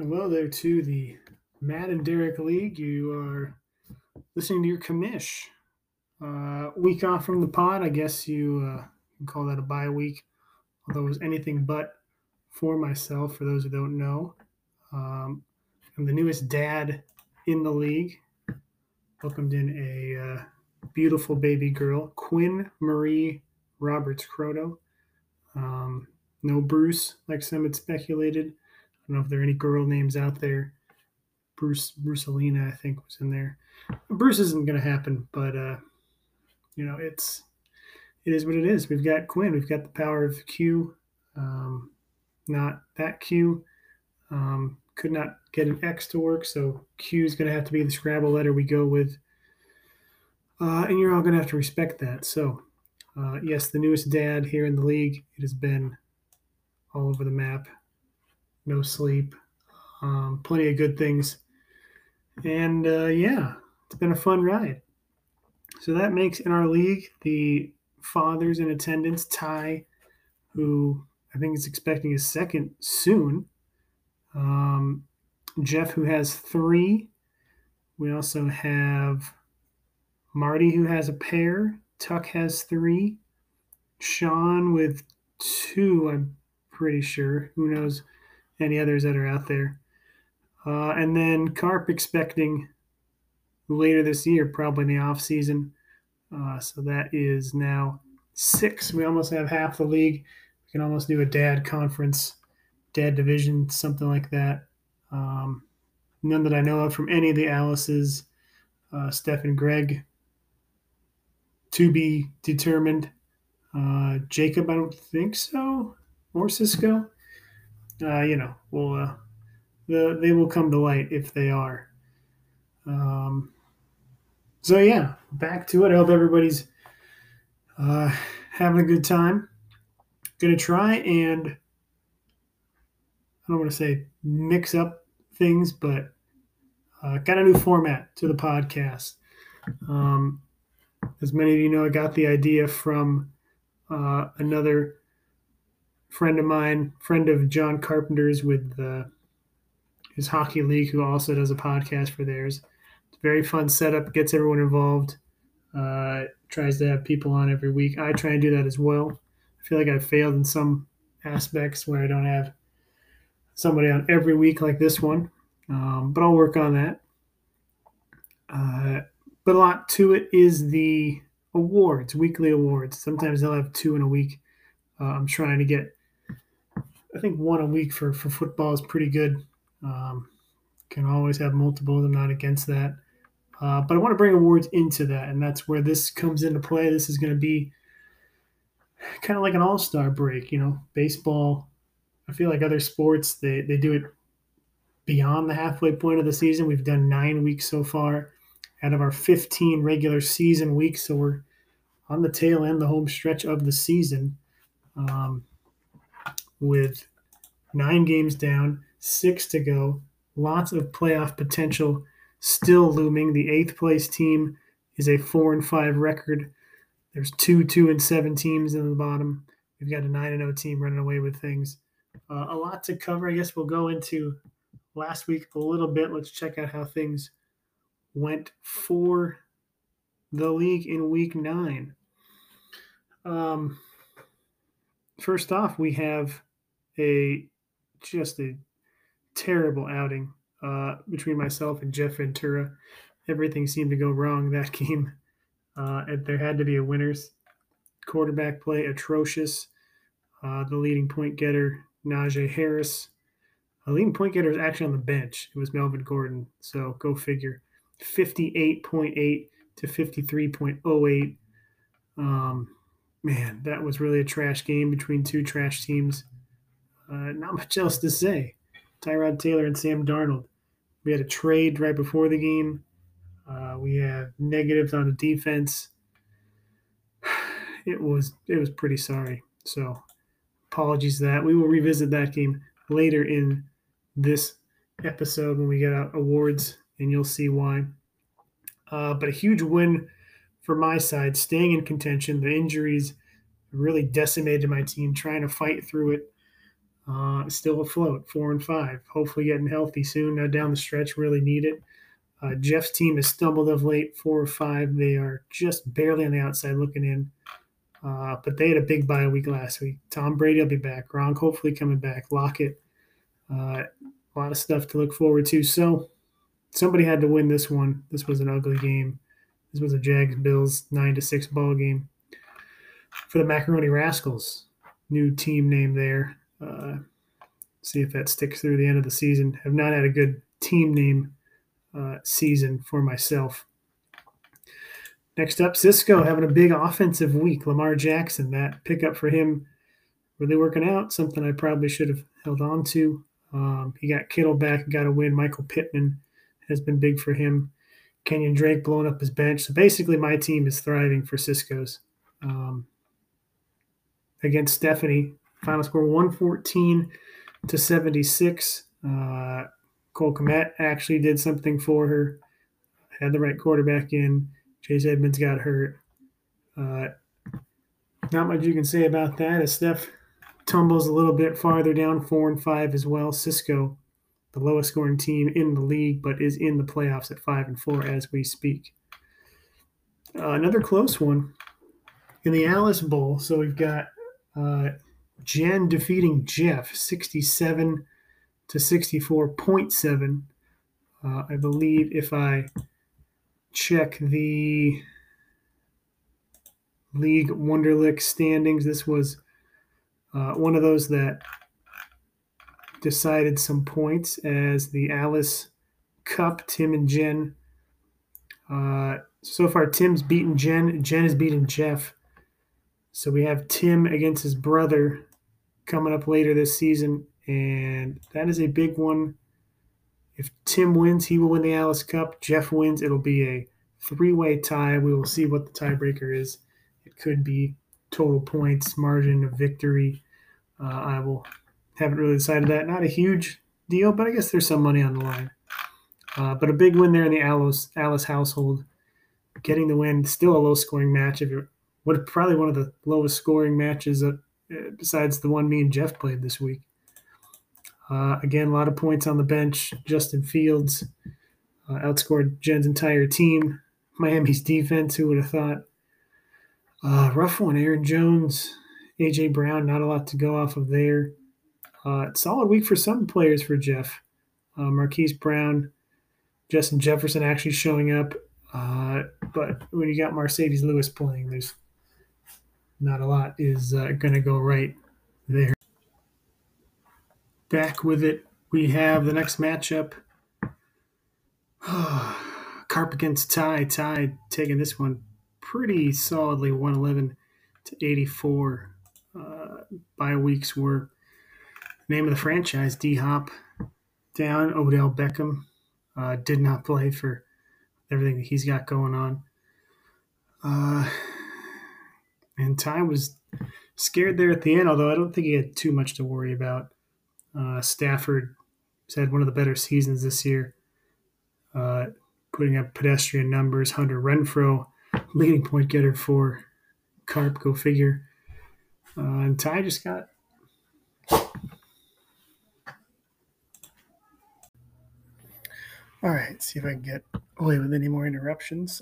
Hello there to the Matt and Derek League. You are listening to your commish. Uh, week off from the pod. I guess you uh, can call that a bye week, although it was anything but for myself, for those who don't know. Um, I'm the newest dad in the league. Welcomed in a uh, beautiful baby girl, Quinn Marie Roberts Croto. Um, no Bruce, like some had speculated don't know if there are any girl names out there. Bruce Brucelina, I think, was in there. Bruce isn't going to happen, but uh, you know, it's it is what it is. We've got Quinn. We've got the power of Q. Um, not that Q. Um, could not get an X to work, so Q is going to have to be the Scrabble letter we go with. Uh, and you're all going to have to respect that. So, uh, yes, the newest dad here in the league. It has been all over the map no sleep, um, plenty of good things. And uh, yeah, it's been a fun ride. So that makes in our league the fathers in attendance, Ty, who I think is expecting his second soon. Um, Jeff, who has three. We also have Marty, who has a pair. Tuck has three. Sean with two, I'm pretty sure. Who knows? Any others that are out there. Uh, and then Carp expecting later this year, probably in the off season. Uh, so that is now six. We almost have half the league. We can almost do a dad conference, dad division, something like that. Um, none that I know of from any of the Alice's. Uh, Steph and Greg to be determined. Uh, Jacob, I don't think so. Or Cisco uh, you know, will uh, the, they will come to light if they are. Um, so yeah, back to it. I hope everybody's uh, having a good time. Gonna try and I don't want to say mix up things, but uh, got a new format to the podcast. Um, as many of you know, I got the idea from uh, another friend of mine, friend of John Carpenter's with uh, his hockey league, who also does a podcast for theirs. Very fun setup, gets everyone involved, uh, tries to have people on every week. I try and do that as well. I feel like I've failed in some aspects where I don't have somebody on every week like this one, um, but I'll work on that. Uh, but a lot to it is the awards, weekly awards. Sometimes they'll have two in a week. Uh, I'm trying to get I think one a week for, for football is pretty good. Um, can always have multiple. I'm not against that. Uh, but I want to bring awards into that, and that's where this comes into play. This is going to be kind of like an all-star break, you know. Baseball, I feel like other sports they they do it beyond the halfway point of the season. We've done nine weeks so far out of our 15 regular season weeks, so we're on the tail end, the home stretch of the season. Um, with nine games down, six to go, lots of playoff potential still looming. The eighth place team is a four and five record. There's two, two and seven teams in the bottom. We've got a nine and zero oh team running away with things. Uh, a lot to cover. I guess we'll go into last week a little bit. Let's check out how things went for the league in week nine. Um, first off, we have a just a terrible outing uh, between myself and Jeff Ventura. Everything seemed to go wrong that game. Uh, and there had to be a winners. Quarterback play atrocious. Uh, the leading point getter, Najee Harris. The leading point getter is actually on the bench. It was Melvin Gordon. So go figure. 58.8 to 53.08. Um, man, that was really a trash game between two trash teams. Uh, not much else to say. Tyrod Taylor and Sam Darnold. We had a trade right before the game. Uh, we have negatives on the defense. It was it was pretty sorry. So apologies to that. We will revisit that game later in this episode when we get out awards, and you'll see why. Uh, but a huge win for my side, staying in contention. The injuries really decimated my team, trying to fight through it. Uh, still afloat, four and five. Hopefully, getting healthy soon. Now down the stretch, really need it. Uh, Jeff's team has stumbled of late, four or five. They are just barely on the outside looking in. Uh, but they had a big bye week last week. Tom Brady will be back. Gronk hopefully coming back. Lockett. Uh, a lot of stuff to look forward to. So somebody had to win this one. This was an ugly game. This was a Jags Bills nine to six ball game for the Macaroni Rascals. New team name there. Uh, see if that sticks through the end of the season. Have not had a good team name uh, season for myself. Next up, Cisco having a big offensive week. Lamar Jackson, that pickup for him really working out. Something I probably should have held on to. Um, he got Kittle back, got a win. Michael Pittman has been big for him. Kenyon Drake blowing up his bench. So basically, my team is thriving for Cisco's. Um, against Stephanie, final score 114 to 76. Uh, Cole Kmet actually did something for her, had the right quarterback in. Chase Edmonds got hurt. Uh, not much you can say about that as Steph tumbles a little bit farther down, four and five as well. Cisco, the lowest scoring team in the league, but is in the playoffs at five and four as we speak. Uh, another close one in the Alice Bowl. So we've got uh, Jen defeating Jeff 67 to 64.7. Uh, I believe if I check the league Wonderlic standings, this was uh, one of those that decided some points as the Alice Cup. Tim and Jen. Uh, so far, Tim's beaten Jen. Jen has beaten Jeff. So we have Tim against his brother coming up later this season, and that is a big one. If Tim wins, he will win the Alice Cup. Jeff wins, it'll be a three-way tie. We will see what the tiebreaker is. It could be total points, margin of victory. Uh, I will haven't really decided that. Not a huge deal, but I guess there's some money on the line. Uh, but a big win there in the Alice Alice household, getting the win. Still a low scoring match. If you're what probably one of the lowest scoring matches besides the one me and Jeff played this week. Uh, again, a lot of points on the bench. Justin Fields uh, outscored Jen's entire team. Miami's defense, who would have thought? Uh, rough one. Aaron Jones, AJ Brown, not a lot to go off of there. Uh, solid week for some players for Jeff. Uh, Marquise Brown, Justin Jefferson actually showing up. Uh, but when you got Marcedes Lewis playing, there's not a lot is uh, going to go right there. Back with it, we have the next matchup. Carp against Ty. Ty taking this one pretty solidly, 111 to 84. Uh, by weeks were name of the franchise, D Hop, down. Odell Beckham uh, did not play for everything that he's got going on. Uh, and Ty was scared there at the end, although I don't think he had too much to worry about. Uh, Stafford has had one of the better seasons this year, uh, putting up pedestrian numbers. Hunter Renfrow, leading point getter for Carp, go figure. Uh, and Ty just got. All right, see if I can get away with any more interruptions.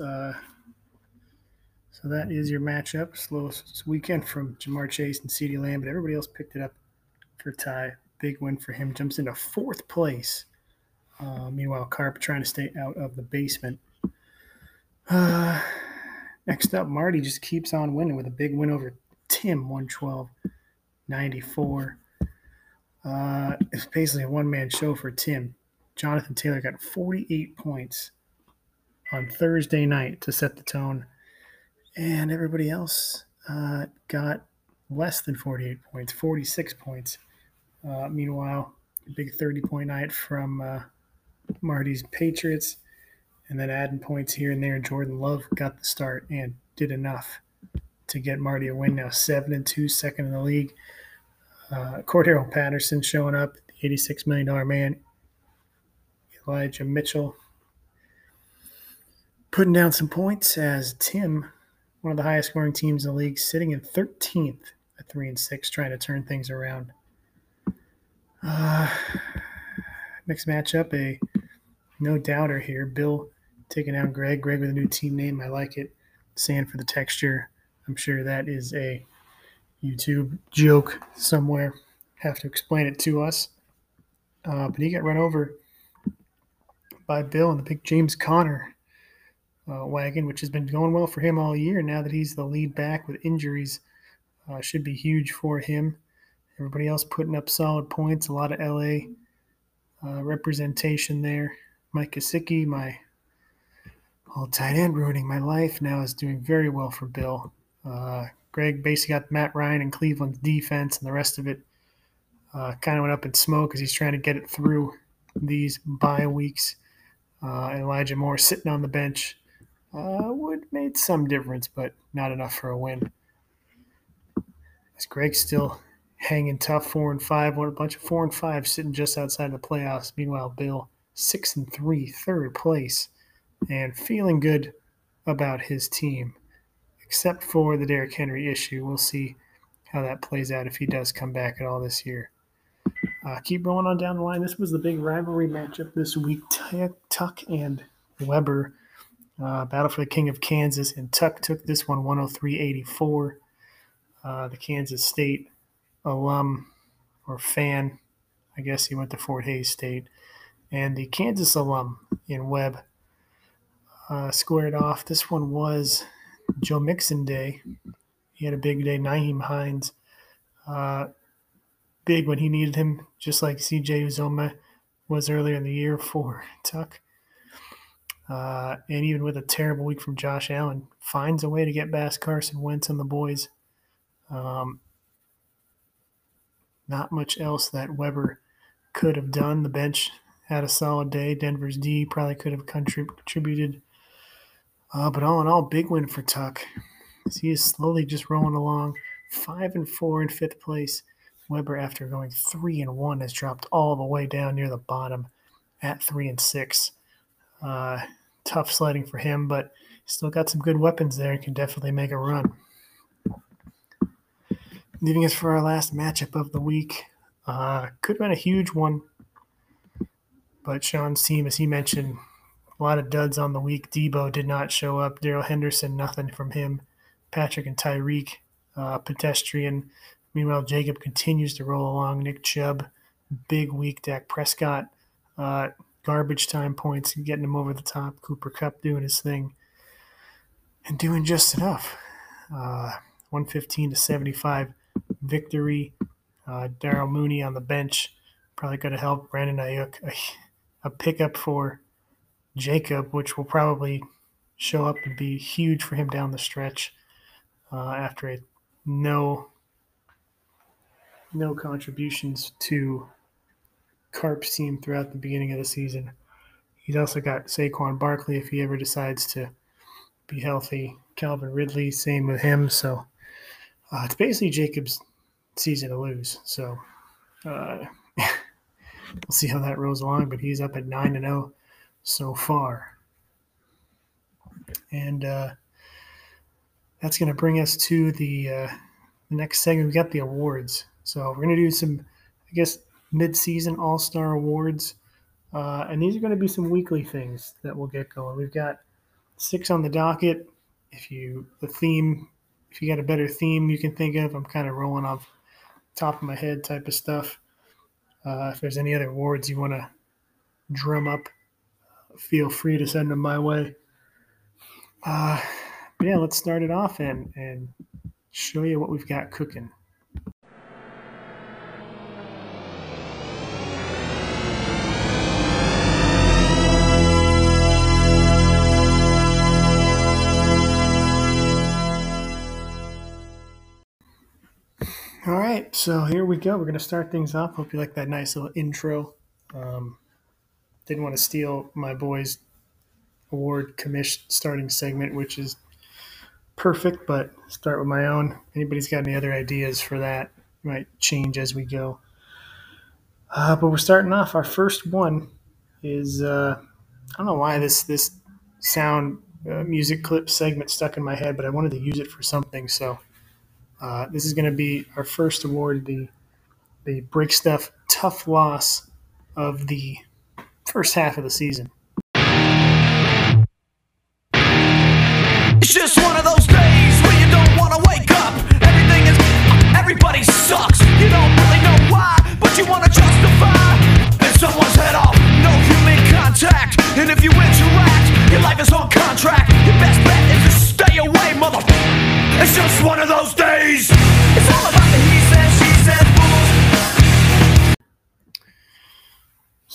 So that is your matchup. Slowest weekend from Ja'Marr Chase and CeeDee Lamb, but everybody else picked it up for Ty. Big win for him. Jumps into fourth place. Uh, meanwhile, Carp trying to stay out of the basement. Uh, next up, Marty just keeps on winning with a big win over Tim, 112 94. Uh, it's basically a one man show for Tim. Jonathan Taylor got 48 points on Thursday night to set the tone and everybody else uh, got less than 48 points, 46 points. Uh, meanwhile, big 30 point night from uh, Marty's Patriots, and then adding points here and there. Jordan Love got the start and did enough to get Marty a win. Now seven and two, second in the league. Uh, Cordarrelle Patterson showing up, the 86 million dollar man. Elijah Mitchell putting down some points as Tim one of the highest scoring teams in the league, sitting in 13th at three and six, trying to turn things around. Uh, next matchup, a no doubter here. Bill taking down Greg. Greg with a new team name. I like it. Sand for the texture. I'm sure that is a YouTube joke somewhere. Have to explain it to us. Uh, but he got run over by Bill and the big James Conner uh, wagon, which has been going well for him all year. Now that he's the lead back with injuries, uh, should be huge for him. Everybody else putting up solid points. A lot of LA uh, representation there. Mike Gesicki, my old tight end, ruining my life, now is doing very well for Bill. Uh, Greg basically got Matt Ryan and Cleveland's defense, and the rest of it uh, kind of went up in smoke as he's trying to get it through these bye weeks. Uh, Elijah Moore sitting on the bench uh, would made some difference, but not enough for a win. As Greg's still hanging tough, four and five, one a bunch of four and five sitting just outside the playoffs. Meanwhile, Bill six and three, third place, and feeling good about his team, except for the Derrick Henry issue. We'll see how that plays out if he does come back at all this year. Uh, keep rolling on down the line. This was the big rivalry matchup this week. Tuck and Weber uh, battle for the King of Kansas, and Tuck took this one 103 84. Uh, the Kansas State alum or fan, I guess he went to Fort Hays State, and the Kansas alum in Webb uh, squared off. This one was Joe Mixon Day. He had a big day. Nyheim Hines, uh, big when he needed him, just like CJ Uzomah was earlier in the year for Tuck. Uh, and even with a terrible week from Josh Allen, finds a way to get past Carson Wentz and the boys. Um, not much else that Weber could have done. The bench had a solid day. Denver's D probably could have contrib- contributed. Uh, but all in all, big win for Tuck. He is slowly just rolling along. Five and four in fifth place. Weber, after going three and one, has dropped all the way down near the bottom at three and six. Uh, tough sledding for him, but still got some good weapons there and can definitely make a run. Leaving us for our last matchup of the week. Uh, could have been a huge one, but Sean's team, as he mentioned, a lot of duds on the week. Deebo did not show up. Darrell Henderson, nothing from him. Patrick and Tyreek, uh, pedestrian. Meanwhile, Jacob continues to roll along. Nick Chubb, big week. Dak Prescott, uh, garbage time points and getting him over the top. Cooper Kupp doing his thing and doing just enough. Uh, 115 to 75 victory. Uh, Darnell Mooney on the bench probably could have helped Brandon Aiyuk. A, a pickup for Jacob, which will probably show up and be huge for him down the stretch uh, after a no no contributions to Carp's team throughout the beginning of the season. He's also got Saquon Barkley if he ever decides to be healthy. Calvin Ridley, same with him. So uh, it's basically Jacob's season to lose. So uh, we'll see how that rolls along. But he's up at nine and zero oh so far, and uh, that's going to bring us to the, uh, the next segment. We got the awards. So we're going to do some, I guess, mid-season All-Star awards, uh, and these are going to be some weekly things that we'll get going. We've got six on the docket. If you the theme, if you got a better theme you can think of, I'm kind of rolling off top of my head type of stuff. Uh, if there's any other awards you want to drum up, feel free to send them my way. Uh, yeah, let's start it off and and show you what we've got cooking. Right, so here we go. We're going to start things off. Hope you like that nice little intro. Um, didn't want to steal my boys' award commission starting segment, which is perfect, but start with my own. Anybody's got any other ideas for that? Might change as we go. Uh, but we're starting off. Our first one is uh, I don't know why this this sound uh, music clip segment stuck in my head, but I wanted to use it for something. So uh, this is going to be our first award, the the break stuff tough loss of the first half of the season.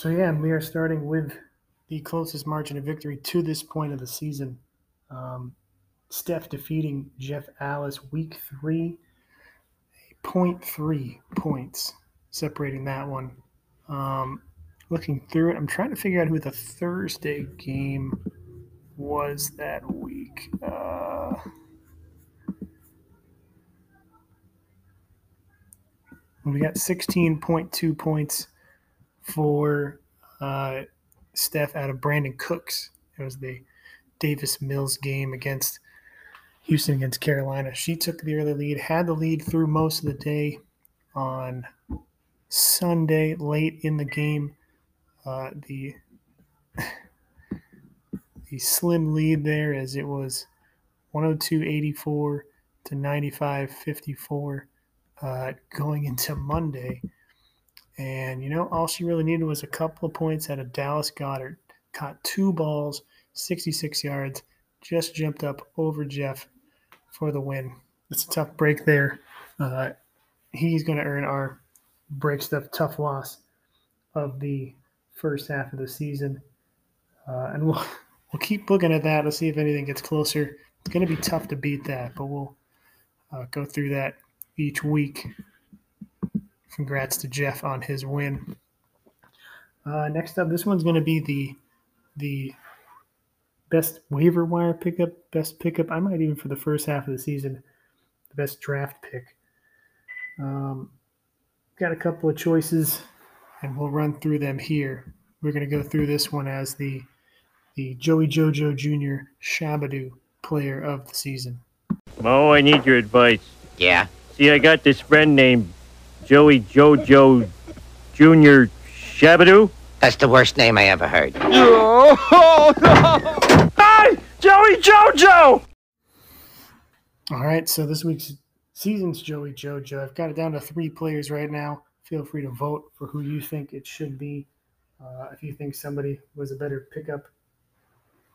So yeah, we are starting with the closest margin of victory to this point of the season. Um, Steph defeating Jeff Alice week three, 0.3 points separating that one. Um, looking through it, I'm trying to figure out who the Thursday game was that week. Uh, we got 16.2 points for uh, Steph out of Brandin Cooks. It was the Davis Mills game against Houston against Carolina. She took the early lead, had the lead through most of the day on Sunday, late in the game. Uh, the the slim lead there as it was 102.84 to 95.54 uh, going into Monday. And, you know, all she really needed was a couple of points out of Dallas Goedert. Caught two balls, 66 yards, just jumped up over Jeff for the win. It's a tough break there. Uh, he's going to earn our break stuff tough loss of the first half of the season. Uh, and we'll, we'll keep looking at that to see if anything gets closer. It's going to be tough to beat that, but we'll uh, go through that each week. Congrats to Jeff on his win. Uh, next up, this one's going to be the the best waiver wire pickup, best pickup. I might even for the first half of the season, the best draft pick. Um, got a couple of choices, and we'll run through them here. We're going to go through this one as the the Joey Jojo Jr. Shabadoo player of the season. Mo, I need your advice. Yeah. See, I got this friend named Joey Jojo Jr. Shabadoo. That's the worst name I ever heard. Oh, no! Hi, Joey Jojo! All right, so this week's season's Joey Jojo. I've got it down to three players right now. Feel free to vote for who you think it should be. Uh, if you think somebody was a better pickup,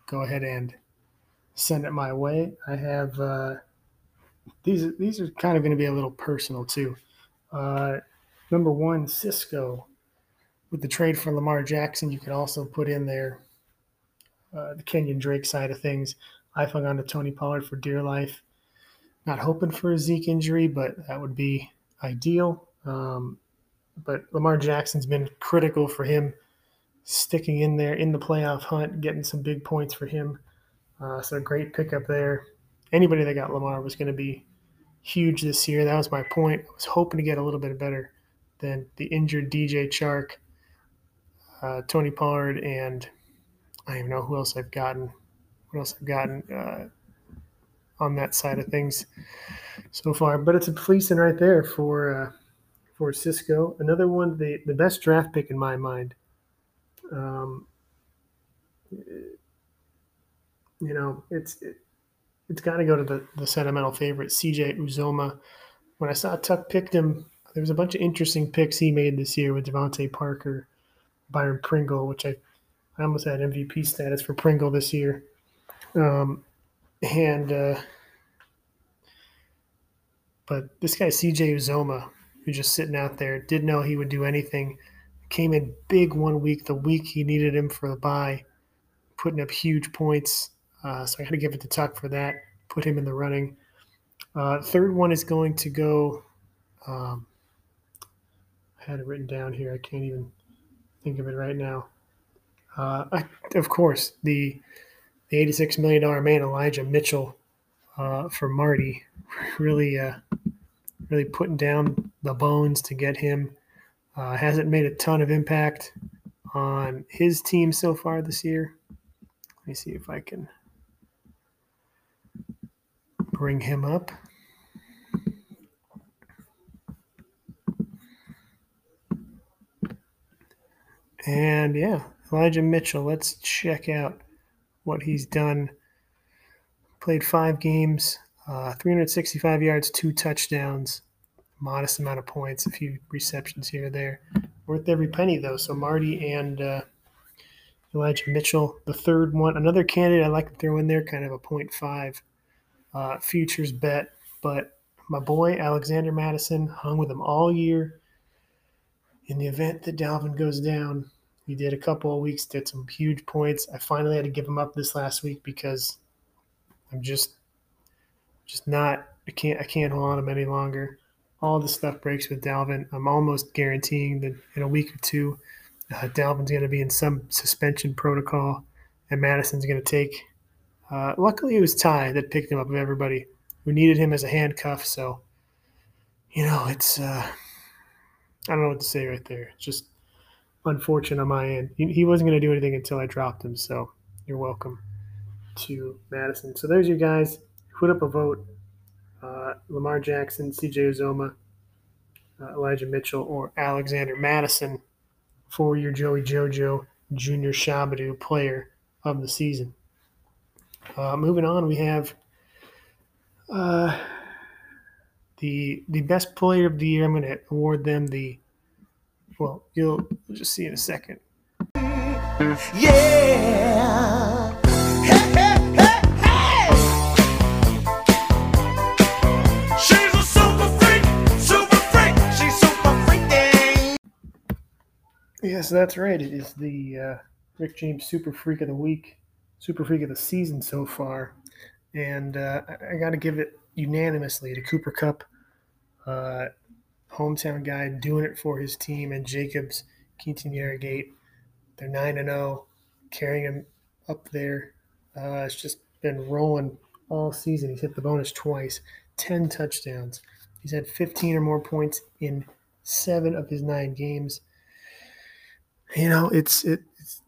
go ahead and send it my way. I have uh, these. These are kind of going to be a little personal too. Uh, number one, Cisco. With the trade for Lamar Jackson, you could also put in there uh, the Kenyon Drake side of things. I've hung on to Tony Pollard for dear life. Not hoping for a Zeke injury, but that would be ideal. Um, but Lamar Jackson's been critical for him sticking in there in the playoff hunt, getting some big points for him. Uh, so great pickup there. Anybody that got Lamar was going to be huge this year. That was my point. I was hoping to get a little bit better than the injured DJ Chark, uh, Tony Pollard, and I don't even know who else I've gotten. What else I've gotten uh, on that side of things so far? But it's a fleecing right there for uh, for Cisco. Another one, the the best draft pick in my mind. Um, you know, it's it, it's got to go to the, the sentimental favorite, CJ Uzomah. When I saw Tuck picked him, there was a bunch of interesting picks he made this year with DeVante Parker, Byron Pringle, which I, I almost had MVP status for Pringle this year. Um, and, uh, but this guy, CJ Uzomah, who's just sitting out there, didn't know he would do anything, came in big one week, the week he needed him for the bye, putting up huge points uh, so I got to give it to Tuck for that. Put him in the running. Uh, third one is going to go. Um, I had it written down here. I can't even think of it right now. Uh, I, of course, the the eighty-six million dollar man Elijah Mitchell uh, for Marty, really, uh, really putting down the bones to get him. Uh, hasn't made a ton of impact on his team so far this year. Let me see if I can bring him up. And yeah, Elijah Mitchell, let's check out what he's done. Played five games, uh, 365 yards, two touchdowns, modest amount of points, a few receptions here or there. Worth every penny, though. So Marty and uh, Elijah Mitchell, the third one, another candidate I like to throw in there, kind of a 0.5 uh, futures bet. But my boy, Alexander Mattison hung with him all year. In the event that Dalvin goes down, he did a couple of weeks, did some huge points. I finally had to give him up this last week because I'm just just not I can't I can't hold on him any longer. All the stuff breaks with Dalvin. I'm almost guaranteeing that in a week or two, uh, Dalvin's going to be in some suspension protocol, and Mattison's going to take. Uh, luckily, it was Ty that picked him up of everybody who needed him as a handcuff. So, you know, it's uh, I don't know what to say right there. It's just unfortunate on my end. He, he wasn't going to do anything until I dropped him. So, you're welcome to Mattison. So there's your guys. Put up a vote. Uh, Lamar Jackson, CJ Uzomah, uh, Elijah Mitchell, or Alexander Mattison for your Joey Jojo Junior Shabadoo player of the season. Uh, moving on, we have uh, the the best player of the year. I'm going to award them the. Well, you'll just see in a second. Yeah. Hey, hey, hey, hey. She's a super freak, super freak. She's super freaking. Yes, that's right. It is the uh, Rick James Super Freak of the Week, Super Freak of the season so far. And uh, I, I got to give it unanimously to Cooper Kupp, uh, hometown guy, doing it for his team, and Jacobs Quintanilla Gate. They're 9 and 0, carrying him up there. Uh, it's just been rolling all season. He's hit the bonus twice, 10 touchdowns. He's had 15 or more points in seven of his nine games you know, it's it, it's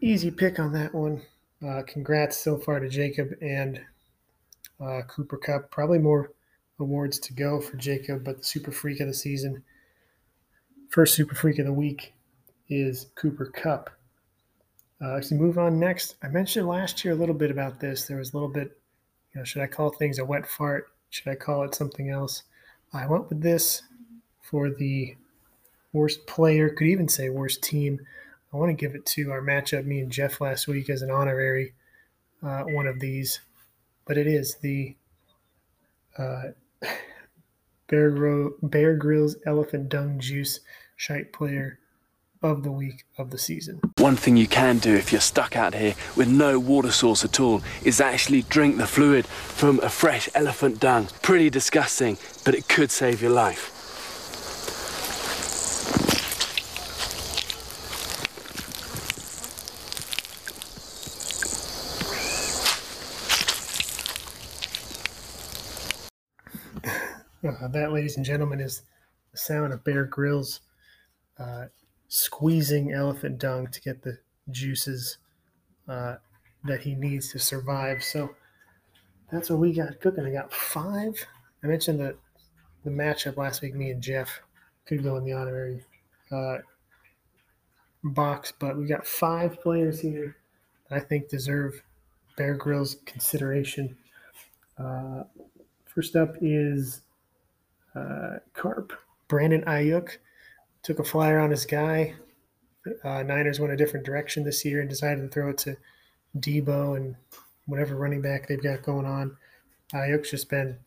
easy pick on that one. Uh, congrats so far to Jacob and uh, Cooper Kupp. Probably more awards to go for Jacob, but the Super Freak of the season, first Super Freak of the week, is Cooper Kupp. Uh, as we move on next, I mentioned last year a little bit about this. There was a little bit, you know, should I call things a wet fart? Should I call it something else? I went with this for the worst player, could even say worst team. I want to give it to our matchup, me and Jeff last week, as an honorary uh, one of these. But it is the uh, Bear, Gro- Bear Elephant Dung Juice Shite Player of the week of the season. One thing you can do if you're stuck out here with no water source at all is actually drink the fluid from a fresh elephant dung. Pretty disgusting, but it could save your life. Uh, that, ladies and gentlemen, is the sound of Bear Grylls uh, squeezing elephant dung to get the juices uh, that he needs to survive. So that's what we got cooking. I got five. I mentioned the the matchup last week. Me and Jeff could go in the honorary uh, box, but we got five players here that I think deserve Bear Grylls consideration. Uh, first up is uh, Carp. Brandon Aiyuk took a flyer on his guy. Uh, Niners went a different direction this year and decided to throw it to Deebo and whatever running back they've got going on. Aiyuk's just been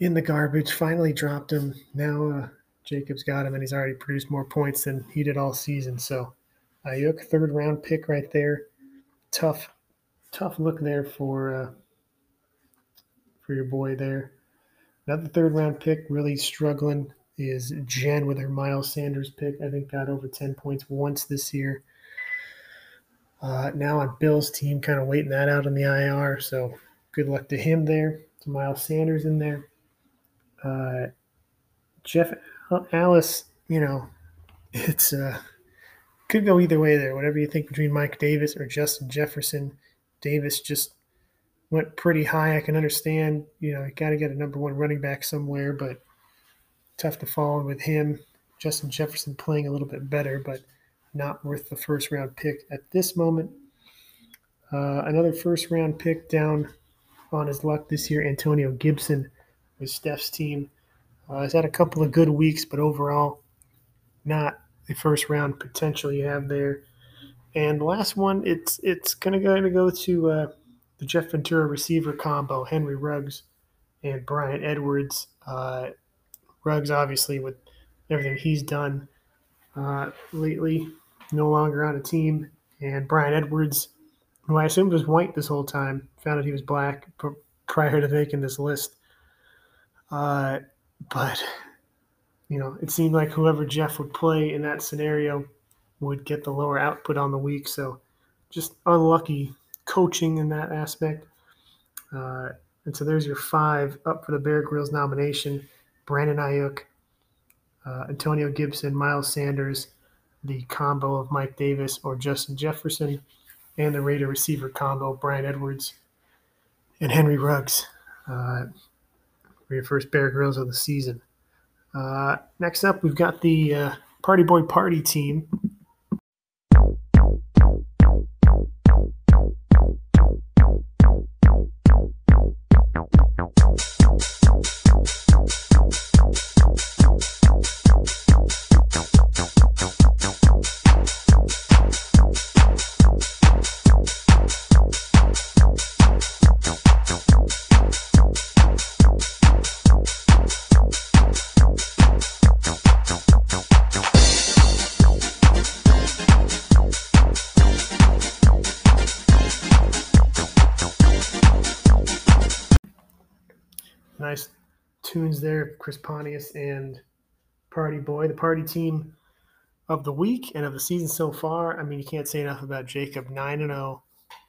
in the garbage. Finally dropped him. Now uh, Jacobs got him, and he's already produced more points than he did all season. So Aiyuk, third round pick right there. Tough, tough look there for uh, for your boy there. Another third round pick, really struggling, is Jen with her Miles Sanders pick. I think got over 10 points once this year. Uh, now on Bill's team, kind of waiting that out on the IR. So good luck to him there. To Miles Sanders in there. Uh, Jeff Alice, you know, it's uh, could go either way there. Whatever you think between Mike Davis or Justin Jefferson, Davis just went pretty high. I can understand, you know, you got to get a number one running back somewhere, but tough to follow with him. Justin Jefferson playing a little bit better, but not worth the first round pick at this moment. Uh, another first round pick down on his luck this year, Antonio Gibson with Steph's team. Uh, he's had a couple of good weeks, but overall, not the first round potential you have there. And the last one, it's it's gonna go to go to uh, the Jeff Ventura receiver combo, Henry Ruggs and Bryan Edwards. Uh, Ruggs, obviously, with everything he's done uh, lately, no longer on a team, and Bryan Edwards, who I assumed was white this whole time, found out he was black prior to making this list. Uh, but you know, it seemed like whoever Jeff would play in that scenario would get the lower output on the week. So just unlucky coaching in that aspect. Uh, and so there's your five up for the Bear Grylls nomination Brandon Aiyuk, uh, Antonio Gibson, Miles Sanders, the combo of Mike Davis or Justin Jefferson, and the Raider receiver combo, Bryan Edwards and Henry Ruggs. Uh, for your first Bear Grylls of the season. Uh, next up, we've got the uh, Party Boy Party team. Nice tunes there, Chris Pontius and Party Boy, the party team of the week and of the season so far. I mean, you can't say enough about Jacob, 9 and 0.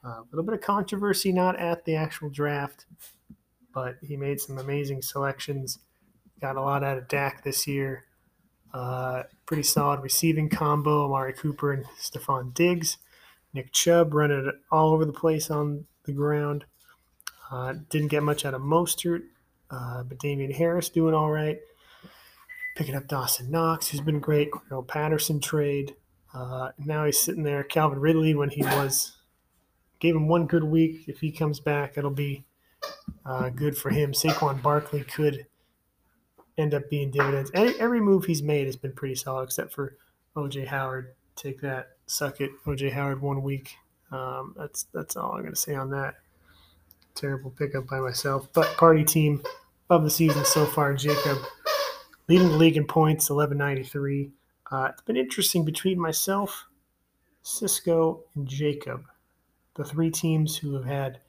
Uh, a little bit of controversy not at the actual draft, but he made some amazing selections. Got a lot out of Dak this year. Uh, pretty solid receiving combo. Amari Cooper and Stefon Diggs. Nick Chubb running all over the place on the ground. Uh, didn't get much out of Mostert. Uh, but Damien Harris doing all right. Picking up Dawson Knox, who's been great. Cordarrelle Patterson trade. Uh, now he's sitting there. Calvin Ridley, when he was, gave him one good week. If he comes back, it'll be uh, good for him. Saquon Barkley could end up being dividends. Every, every move he's made has been pretty solid, except for OJ Howard. Take that, suck it. OJ Howard one week. Um, that's that's all I'm going to say on that terrible pickup by myself. But party team of the season so far, Jacob leading the league in points, 1193. Uh, it's been interesting between myself, Cisco, and Jacob, the three teams who have had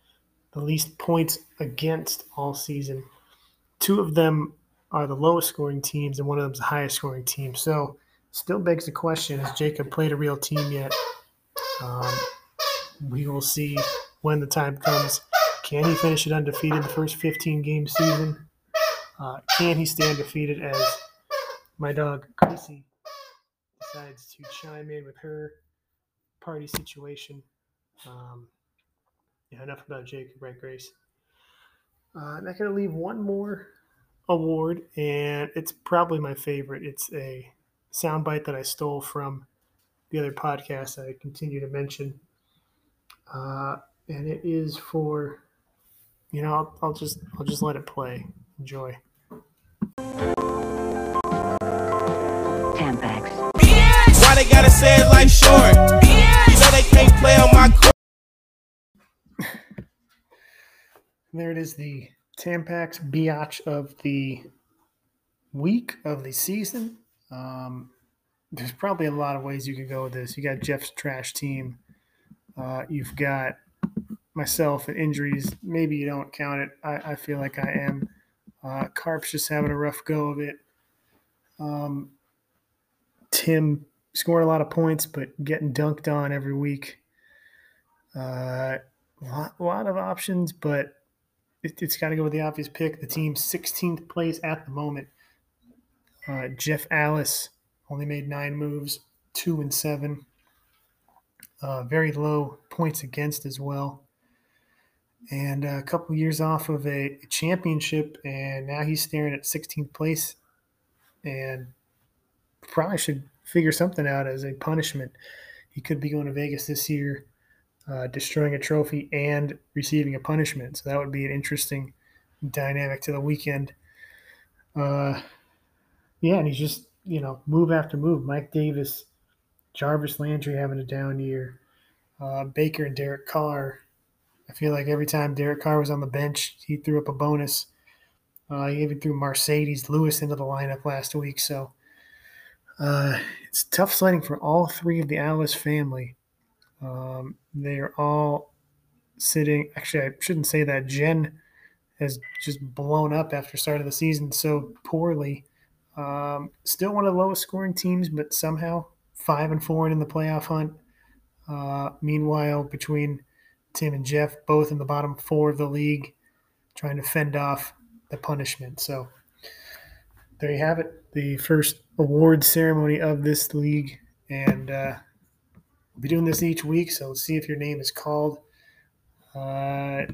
the least points against all season. Two of them are the lowest scoring teams, and one of them is the highest scoring team. So, still begs the question: Has Jacob played a real team yet? Um, we will see when the time comes. Can he finish it undefeated the first 15 game season? Uh, can he stand defeated as my dog Gracie decides to chime in with her party situation? Um, yeah, enough about Jacob, right, Grace? Uh, I'm not going to leave one more award, and it's probably my favorite. It's a soundbite that I stole from the other podcast I continue to mention. Uh, and it is for you know, I'll, I'll just I'll just let it play. Enjoy. Tampax. Why they gotta say it like short? You know they can't play on my court. there it is, the Tampax biatch of the week of the season. Um, there's probably a lot of ways you could go with this. You got Jeff's trash team. Uh, you've got myself and injuries. Maybe you don't count it. I, I feel like I am. Uh, Carp's just having a rough go of it. Um, Tim scoring a lot of points, but getting dunked on every week. Uh, a lot, lot of options, but it, has got to go with the obvious pick. The team's 16th place at the moment. Uh, Jeff Alice only made nine moves, two and seven. Uh, very low points against as well and a couple years off of a championship, and now he's staring at 16th place, and probably should figure something out as a punishment. He could be going to Vegas this year, uh, destroying a trophy and receiving a punishment. So that would be an interesting dynamic to the weekend. Uh, yeah, and he's just you know move after move. Mike Davis, Jarvis Landry having a down year. Uh, Baker and Derek Carr. I feel like every time Derek Carr was on the bench, he threw up a bonus. Uh, he even threw Marcedes Lewis into the lineup last week. So uh, it's tough sledding for all three of the Alice family. Um, they are all sitting. Actually, I shouldn't say that. Jen has just blown up after start of the season so poorly. Um, still one of the lowest scoring teams, but somehow five and four in the playoff hunt. Uh, meanwhile, between Tim and Jeff, both in the bottom four of the league, trying to fend off the punishment. So there you have it, the first award ceremony of this league, and uh, we'll be doing this each week. So let's see if your name is called. Uh,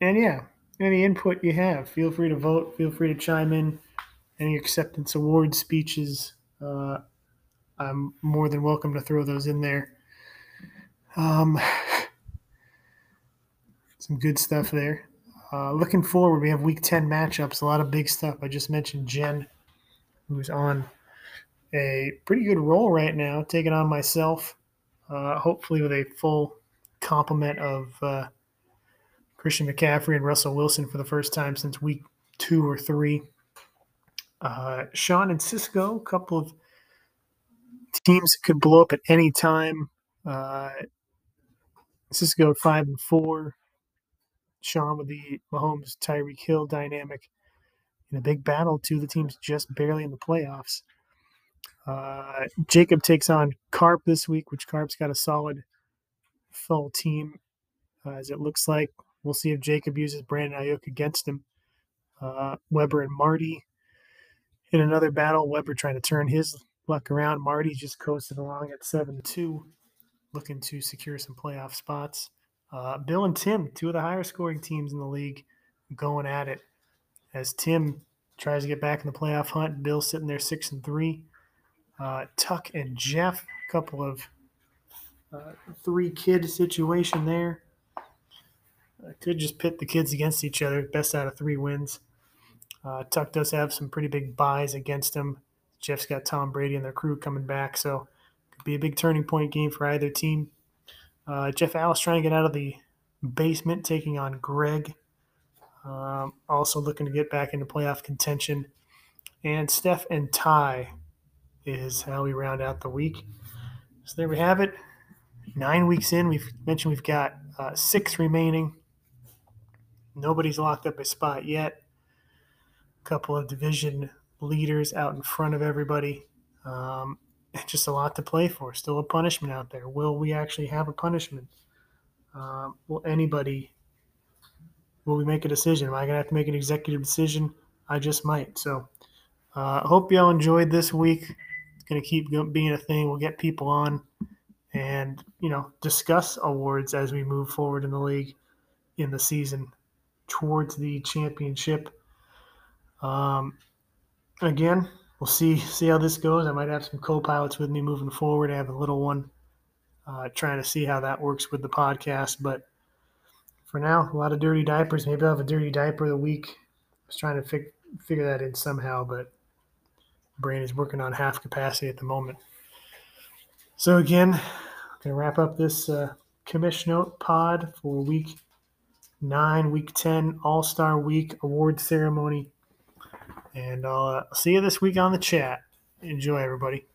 and yeah, any input you have, feel free to vote. Feel free to chime in. Any acceptance award speeches, uh, I'm more than welcome to throw those in there. Um, some good stuff there. Uh, looking forward, we have week 10 matchups, a lot of big stuff. I just mentioned Jen, who's on a pretty good roll right now, taking on myself, uh, hopefully with a full complement of uh, Christian McCaffrey and Russell Wilson for the first time since week two or three. Uh, Sean and Cisco, a couple of teams that could blow up at any time. Uh, Cisco five and four. Sean with the Mahomes Tyreek Hill dynamic in a big battle. Of the teams just barely in the playoffs. Uh, Jacob takes on Carp this week, which Carp's got a solid full team, uh, as it looks like. We'll see if Jacob uses Brandon Aiyuk against him. Uh, Weber and Marty in another battle. Weber trying to turn his luck around. Marty just coasted along at 7 2, looking to secure some playoff spots. Uh, Bill and Tim, two of the higher scoring teams in the league, going at it as Tim tries to get back in the playoff hunt. Bill sitting there 6 and 3. Uh, Tuck and Jeff, a couple of uh, three kid situation there. I could just pit the kids against each other. Best out of three wins. Uh, Tuck does have some pretty big byes against him. Jeff's got Tom Brady and their crew coming back, so could be a big turning point game for either team. Uh, Jeff Alice trying to get out of the basement, taking on Greg. Um, also looking to get back into playoff contention. And Steph and Ty is how we round out the week. So there we have it. Nine weeks in, we've mentioned we've got uh, six remaining. Nobody's locked up a spot yet. A couple of division leaders out in front of everybody. Um, just a lot to play for. Still a punishment out there. Will we actually have a punishment? Um, will anybody? Will we make a decision? Am I gonna have to make an executive decision? I just might. So, I uh, hope y'all enjoyed this week. It's gonna keep being a thing. We'll get people on and you know discuss awards as we move forward in the league in the season towards the championship. Um, again, we'll see see how this goes. I might have some co-pilots with me moving forward. I have a little one, uh, trying to see how that works with the podcast. But for now, a lot of dirty diapers. Maybe I'll have a dirty diaper of the week. I was trying to fig- figure that in somehow, but brain is working on half capacity at the moment. So again, I'm gonna wrap up this uh, commission note pod for week nine, week ten, All Star Week award ceremony. And I'll uh, see you this week on the chat. Enjoy, everybody.